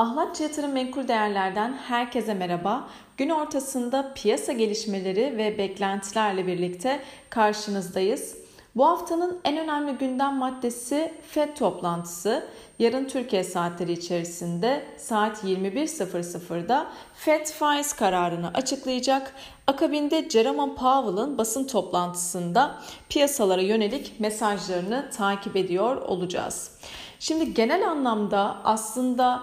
Ahlatçı Yatırım Menkul Değerler'den herkese merhaba. Gün ortasında piyasa gelişmeleri ve beklentilerle birlikte karşınızdayız. Bu haftanın en önemli gündem maddesi FED toplantısı. Yarın Türkiye saatleri içerisinde saat 21.00'da FED faiz kararını açıklayacak. Akabinde Jerome Powell'ın basın toplantısında piyasalara yönelik mesajlarını takip ediyor olacağız. Şimdi genel anlamda aslında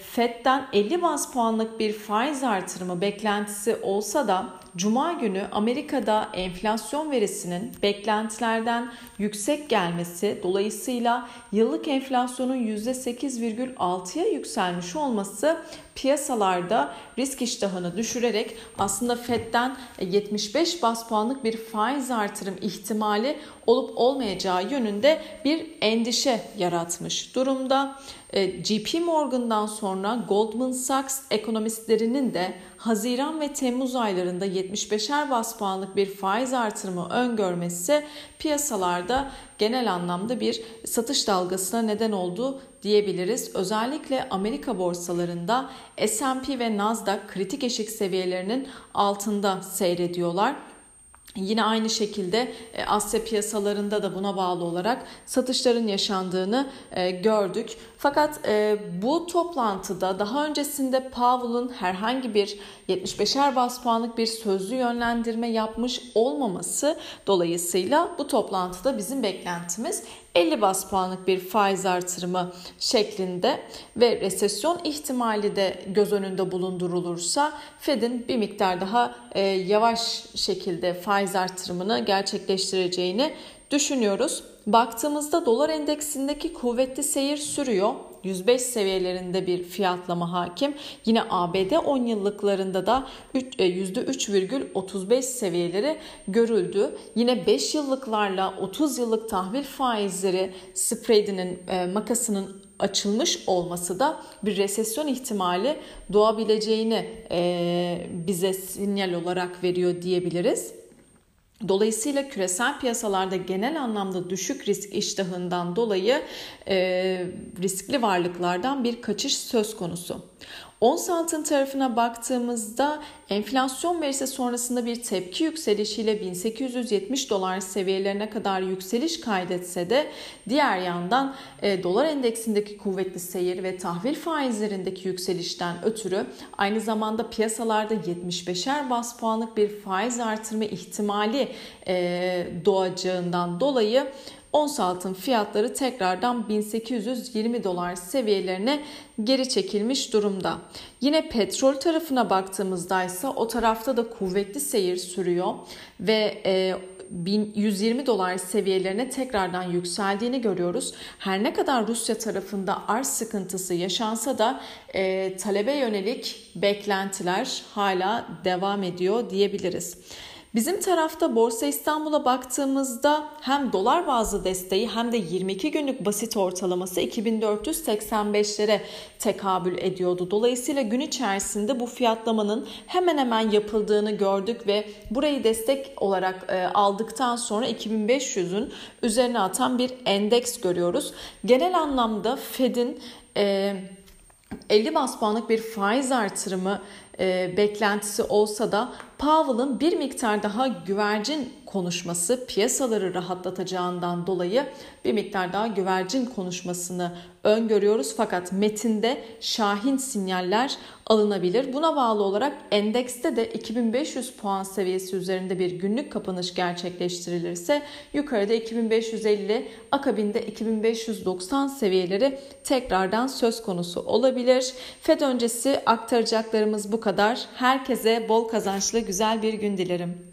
FED'den 50 bas puanlık bir faiz artırımı beklentisi olsa da Cuma günü Amerika'da enflasyon verisinin beklentilerden yüksek gelmesi dolayısıyla yıllık enflasyonun %8,6'ya yükselmiş olması piyasalarda risk iştahını düşürerek aslında FED'den 75 bas puanlık bir faiz artırım ihtimali olup olmayacağı yönünde bir endişe yaratmış durumda. E, JP Morgan'dan sonra Goldman Sachs ekonomistlerinin de Haziran ve Temmuz aylarında 75'er bas puanlık bir faiz artırımı öngörmesi piyasalarda genel anlamda bir satış dalgasına neden oldu diyebiliriz. Özellikle Amerika borsalarında S&P ve Nasdaq kritik eşik seviyelerinin altında seyrediyorlar. Yine aynı şekilde e, Asya piyasalarında da buna bağlı olarak satışların yaşandığını e, gördük. Fakat e, bu toplantıda daha öncesinde Powell'ın herhangi bir 75'er bas puanlık bir sözlü yönlendirme yapmış olmaması dolayısıyla bu toplantıda bizim beklentimiz 50 bas puanlık bir faiz artırımı şeklinde ve resesyon ihtimali de göz önünde bulundurulursa Fed'in bir miktar daha e, yavaş şekilde faiz artırımını gerçekleştireceğini düşünüyoruz. Baktığımızda dolar endeksindeki kuvvetli seyir sürüyor. 105 seviyelerinde bir fiyatlama hakim. Yine ABD 10 yıllıklarında da %3,35 e, seviyeleri görüldü. Yine 5 yıllıklarla 30 yıllık tahvil faizleri spreadinin e, makasının açılmış olması da bir resesyon ihtimali doğabileceğini e, bize sinyal olarak veriyor diyebiliriz. Dolayısıyla küresel piyasalarda genel anlamda düşük risk iştahından dolayı e, riskli varlıklardan bir kaçış söz konusu. Ons altın tarafına baktığımızda enflasyon verisi sonrasında bir tepki yükselişiyle 1870 dolar seviyelerine kadar yükseliş kaydetse de diğer yandan e, dolar endeksindeki kuvvetli seyir ve tahvil faizlerindeki yükselişten ötürü aynı zamanda piyasalarda 75'er bas puanlık bir faiz artırma ihtimali e, doğacağından dolayı Ons altın fiyatları tekrardan 1820 dolar seviyelerine geri çekilmiş durumda. Yine petrol tarafına baktığımızda ise o tarafta da kuvvetli seyir sürüyor ve e, 120 dolar seviyelerine tekrardan yükseldiğini görüyoruz. Her ne kadar Rusya tarafında arz sıkıntısı yaşansa da e, talebe yönelik beklentiler hala devam ediyor diyebiliriz. Bizim tarafta Borsa İstanbul'a baktığımızda hem dolar bazlı desteği hem de 22 günlük basit ortalaması 2485'lere tekabül ediyordu. Dolayısıyla gün içerisinde bu fiyatlamanın hemen hemen yapıldığını gördük ve burayı destek olarak e, aldıktan sonra 2500'ün üzerine atan bir endeks görüyoruz. Genel anlamda Fed'in e, 50 bas puanlık bir faiz artırımı e, beklentisi olsa da Powell'ın bir miktar daha güvercin konuşması piyasaları rahatlatacağından dolayı bir miktar daha güvercin konuşmasını öngörüyoruz. Fakat metinde şahin sinyaller alınabilir. Buna bağlı olarak endekste de 2500 puan seviyesi üzerinde bir günlük kapanış gerçekleştirilirse yukarıda 2550 akabinde 2590 seviyeleri tekrardan söz konusu olabilir. FED öncesi aktaracaklarımız bu kadar. Herkese bol kazançlı güzel bir gün dilerim.